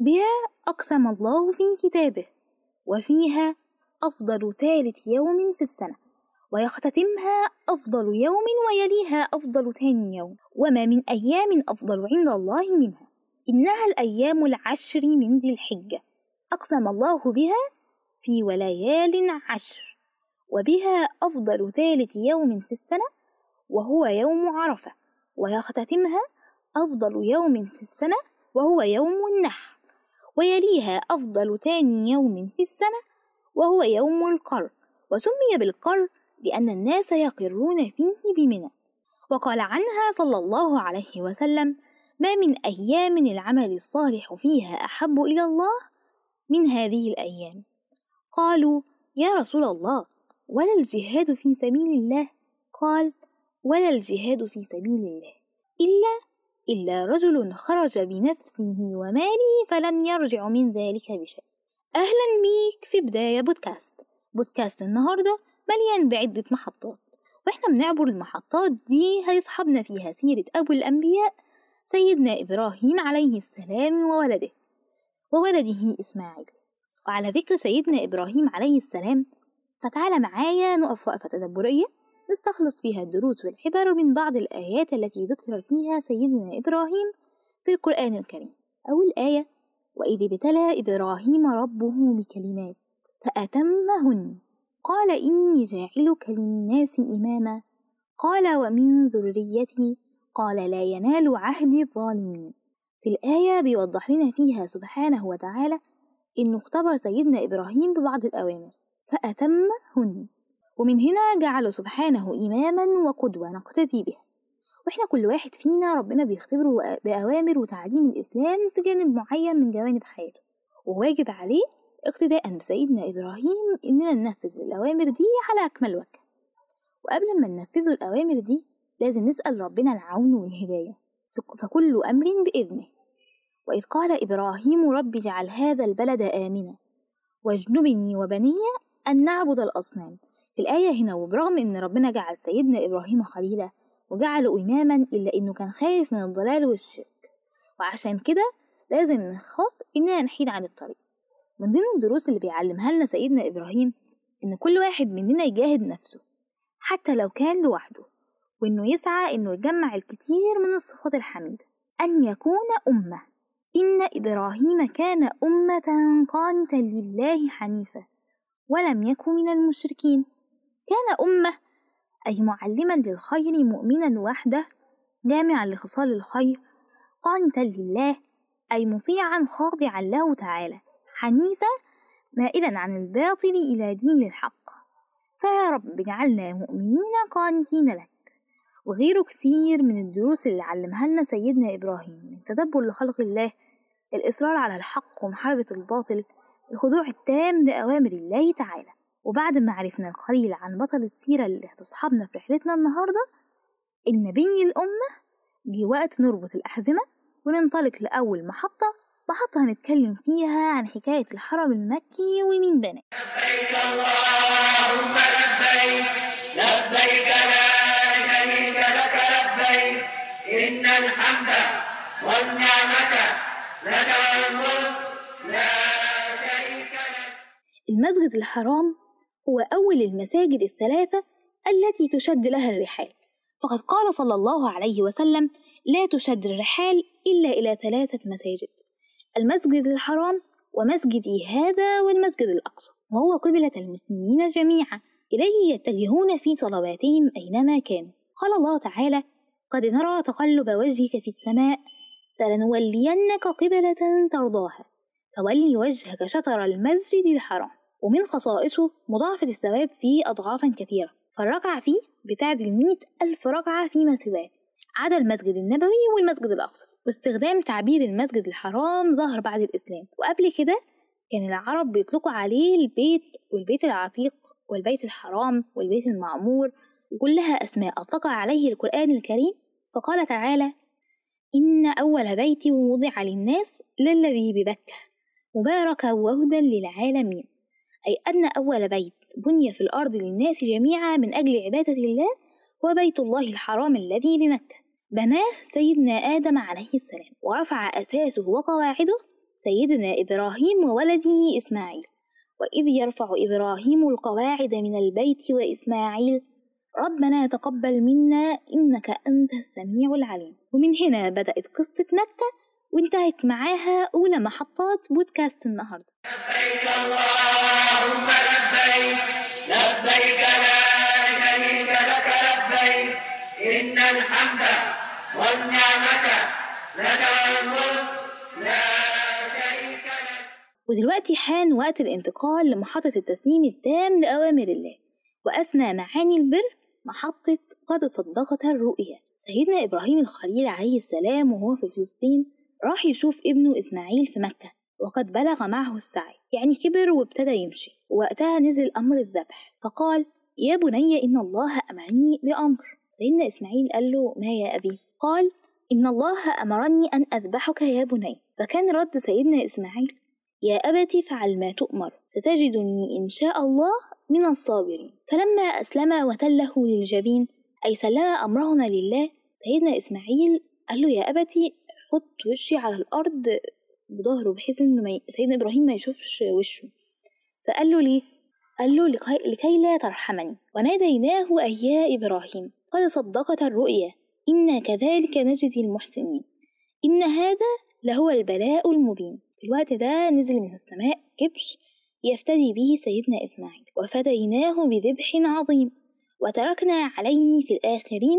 بها أقسم الله في كتابه وفيها أفضل ثالث يوم في السنة ويختتمها أفضل يوم ويليها أفضل ثاني يوم. وما من أيام أفضل عند الله منها إنها الأيام العشر من ذي الحجة. أقسم الله بها في وليال عشر وبها أفضل ثالث يوم في السنة وهو يوم عرفة ويختتمها أفضل يوم في السنة وهو يوم النحر ويليها أفضل ثاني يوم في السنة وهو يوم القر وسمي بالقر لأن الناس يقرون فيه بمنى وقال عنها صلى الله عليه وسلم ما من أيام العمل الصالح فيها أحب إلى الله من هذه الأيام. قالوا يا رسول الله ولا الجهاد في سبيل الله؟ قال ولا الجهاد في سبيل الله إلا إلا رجل خرج بنفسه وماله فلم يرجع من ذلك بشيء. أهلا بيك في بداية بودكاست. بودكاست النهاردة مليان بعدة محطات وإحنا بنعبر المحطات دي هيصحبنا فيها سيرة أبو الأنبياء سيدنا إبراهيم عليه السلام وولده وولده إسماعيل. وعلى ذكر سيدنا إبراهيم عليه السلام فتعال معايا نقف وقفة تدبرية نستخلص فيها الدروس والعبر من بعض الآيات التي ذكر فيها سيدنا إبراهيم في القرآن الكريم. أول آية وإذ ابتلى إبراهيم ربه بكلمات فأتمهن. قال إني جاعلك للناس إماما. قال ومن ذريتي. قال لا ينال عهد الظالمين. في الآية بيوضح لنا فيها سبحانه وتعالى إنه اختبر سيدنا إبراهيم ببعض الأوامر فأتمهن ومن هنا جعل سبحانه إماما وقدوة نقتدي به وإحنا كل واحد فينا ربنا بيختبره بأوامر وتعليم الإسلام في جانب معين من جوانب حياته. وواجب عليه اقتداء بسيدنا إبراهيم إننا ننفذ الأوامر دي على أكمل وجه. وقبل ما ننفذ الأوامر دي لازم نسأل ربنا العون والهداية. فكل أمر بإذنه. وإذ قال إبراهيم رب اجعل هذا البلد آمنا واجنبني وبني أن نعبد الأصنام. في الآية هنا وبرغم إن ربنا جعل سيدنا إبراهيم خليلا وجعله إماما إلا إنه كان خايف من الضلال والشرك. وعشان كده لازم نخاف إننا نحيد عن الطريق. من ضمن الدروس اللي بيعلمها لنا سيدنا إبراهيم إن كل واحد مننا يجاهد نفسه حتى لو كان لوحده وإنه يسعى إنه يجمع الكثير من الصفات الحميدة. أن يكون أمة. إن إبراهيم كان أمة قانتا لله حنيفا ولم يكن من المشركين. كان أمة أي معلما للخير مؤمنا وحده جامعا لخصال الخير قانتا لله أي مطيعا خاضعا له تعالى حنيفا مائلا عن الباطل إلى دين الحق. فيا رب اجعلنا مؤمنين قانتين لك. وغيره كتير من الدروس اللي علمها لنا سيدنا إبراهيم من تدبر لخلق الله الإصرار على الحق ومحاربة الباطل الخضوع التام لأوامر الله تعالى. وبعد ما عرفنا القليل عن بطل السيرة اللي هتصحبنا في رحلتنا النهاردة النبي الأمة جه وقت نربط الأحزمة وننطلق لأول محطة محطة هنتكلم فيها عن حكاية الحرم المكي ومين بناه. لبيك اللهم لبيك لبيك لا لك لبيك. إن الحمد والنعمة لك والملك. لا شريك لك. المسجد الحرام هو أول المساجد الثلاثة التي تشد لها الرحال. فقد قال صلى الله عليه وسلم لا تشد الرحال إلا إلى ثلاثة مساجد. المسجد الحرام ومسجدي هذا والمسجد الأقصى وهو قبلة المسلمين جميعا. إليه يتجهون في صلواتهم أينما كانوا. قال الله تعالى قد نرى تقلب وجهك في السماء فلنولينك قبلة ترضاها فول وجهك شطر المسجد الحرام ومن خصائصه مضاعفة الثواب فيه أضعافا كثيرة فالركعة فيه بتعدل مئة ألف ركعة فيما سواه عدا المسجد النبوي والمسجد الأقصى واستخدام تعبير المسجد الحرام ظهر بعد الإسلام وقبل كده كان العرب بيطلقوا عليه البيت والبيت العتيق والبيت الحرام والبيت المعمور وكلها أسماء. أطلقها عليه القرآن الكريم فقال تعالى إن أول بيت وضع للناس للذي ببكة مباركا وهدى للعالمين. أي أن أول بيت بني في الأرض للناس جميعا من أجل عبادة الله هو بيت الله الحرام الذي بمكة. بناه سيدنا آدم عليه السلام ورفع أساسه وقواعده سيدنا إبراهيم وولده إسماعيل. وإذ يرفع إبراهيم القواعد من البيت وإسماعيل ربنا تقبل منا إنك أنت السميع العليم. ومن هنا بدأت قصة مكة وانتهت معاها أولى محطات بودكاست النهاردة. لبيك اللهم لبيك لبيك لا شريك لك لبيك. إن الحمد والنعمة لك والملك لا شريك لك. ودلوقتي حان وقت الانتقال لمحطة التسليم التام لأوامر الله. وأسمى معاني البر محطة قد صدقت الرؤيا. سيدنا إبراهيم الخليل عليه السلام وهو في فلسطين راح يشوف ابنه إسماعيل في مكة وقد بلغ معه السعي. يعني كبر وابتدى يمشي. وقتها نزل أمر الذبح فقال يا بني إن الله أمرني بأمر. سيدنا إسماعيل قال له ما يا أبي؟ قال إن الله أمرني أن أذبحك يا بني. فكان رد سيدنا إسماعيل يا أبت فعل ما تؤمر. ستجدني إن شاء الله من الصابرين. فلما أسلم وتله للجبين أي سلم أمرهما لله سيدنا إسماعيل قال له يا أبتي حط وشي على الأرض بظهره بحيث ي- سيدنا إبراهيم ما يشوفش وشه. فقال له ليه؟ قال له لكي, لكي لا ترحمني. وناديناه أي يا إبراهيم قد صدقت الرؤيا. إنا كذلك نجزي المحسنين. إن هذا لهو البلاء المبين. في الوقت ده نزل من السماء كبش يفتدي به سيدنا إسماعيل وفديناه بذبح عظيم وتركنا عليه في الآخرين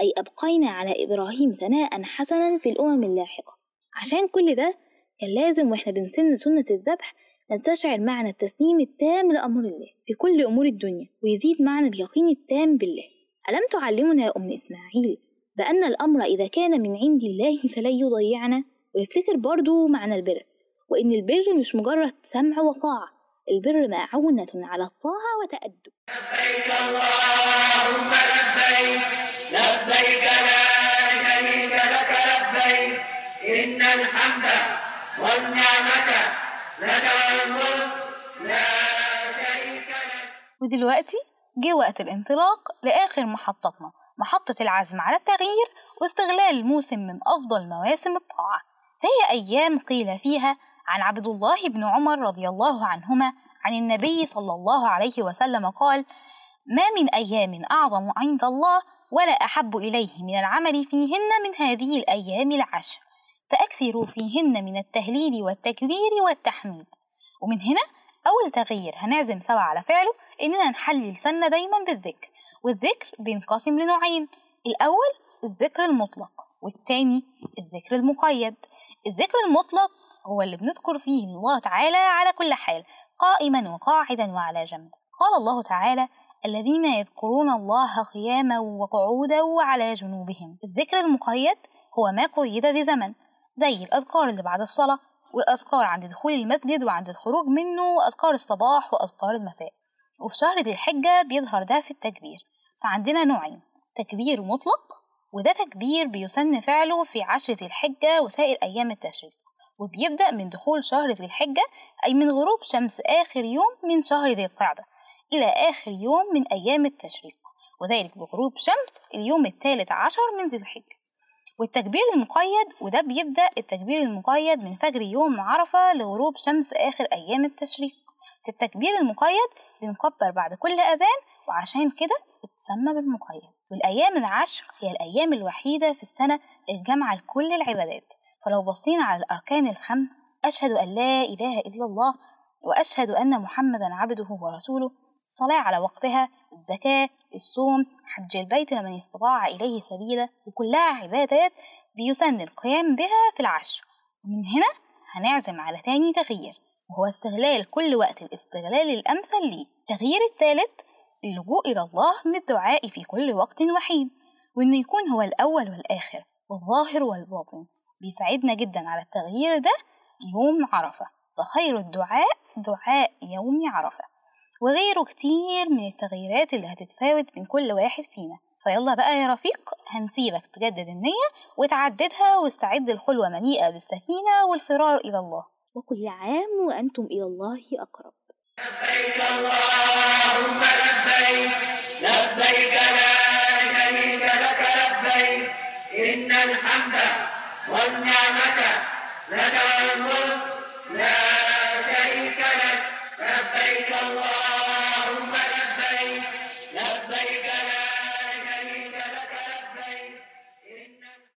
أي أبقينا على إبراهيم ثناء حسنا في الأمم اللاحقة. عشان كل ده كان لازم وإحنا بنسن سنة الذبح نستشعر معنى التسليم التام لأمر الله في كل أمور الدنيا ويزيد معنى اليقين التام بالله. ألم تعلمنا يا أم إسماعيل بأن الأمر إذا كان من عند الله فلن يضيعنا؟ ونفتكر برضو معنى البر وإن البر مش مجرد سمع وطاعة البر معونة على الطاعة وتأدب. لبيك اللهم لبيك لبيك لا شريك لك لبيك إن الحمد والنعمة لك والملك لا شريك لك ودلوقتي جه وقت الانطلاق لآخر محطتنا محطة العزم على التغيير واستغلال الموسم من أفضل مواسم الطاعة. فهي أيام قيل فيها عن عبد الله بن عمر رضي الله عنهما عن النبي صلى الله عليه وسلم قال ما من أيام أعظم عند الله ولا أحب إليه من العمل فيهن من هذه الأيام العشر فأكثروا فيهن من التهليل والتكبير والتحميد. ومن هنا أول تغيير هنعزم سوا على فعله إننا نحلي لساننا دايما بالذكر والذكر بينقسم لنوعين الأول الذكر المطلق والتاني الذكر المقيد. الذكر المطلق هو اللي بنذكر فيه الله تعالى على كل حال قائما وقاعدا وعلى جنب. قال الله تعالى الذين يذكرون الله قياما وقعودا وعلى جنوبهم. الذكر المقيد هو ما قيد بزمن زي الأذكار اللي بعد الصلاة والأذكار عند دخول المسجد وعند الخروج منه وأذكار الصباح وأذكار المساء. وفي شهر ذي الحجة بيظهر ده في التكبير. فعندنا نوعين تكبير مطلق وده تكبير بيسن فعله في عشر ذي الحجة وسائر أيام التشريق وبيبدأ من دخول شهر ذي الحجة أي من غروب شمس آخر يوم من شهر ذي القعدة إلى آخر يوم من أيام التشريق وذلك بغروب شمس اليوم الثالث عشر من ذي الحجة. والتكبير المقيد وده بيبدأ التكبير المقيد من فجر يوم عرفة لغروب شمس آخر أيام التشريق. في التكبير المقيد بنكبر بعد كل أذان وعشان كده اتسمى بالمقيد. والأيام العشر هي الأيام الوحيدة في السنة الجامعة لكل العبادات. فلو بصينا على الأركان الخمس أشهد أن لا إله إلا الله وأشهد أن محمدا عبده ورسوله الصلاة على وقتها الزكاة الصوم حج البيت لمن استطاع إليه سبيلا وكلها عبادات بيسن القيام بها في العشر. ومن هنا هنعزم على تاني تغيير وهو استغلال كل وقت الاستغلال الأمثل ليه التغيير الثالث اللجوء إلى الله بالدعاء في كل وقت وحين وإنه يكون هو الأول والآخر والظاهر والباطن. بيساعدنا جدا على التغيير ده يوم عرفة. فخير الدعاء دعاء يوم عرفة. وغيره كتير من التغييرات اللي هتتفاوت من كل واحد فينا. فيلا بقى يا رفيق هنسيبك تجدد النية وتعددها واستعد الخلوة مليئة بالسكينة والفرار إلى الله. وكل عام وأنتم إلى الله أقرب. لبيك اللهم لبيك لبيك والنعمة لك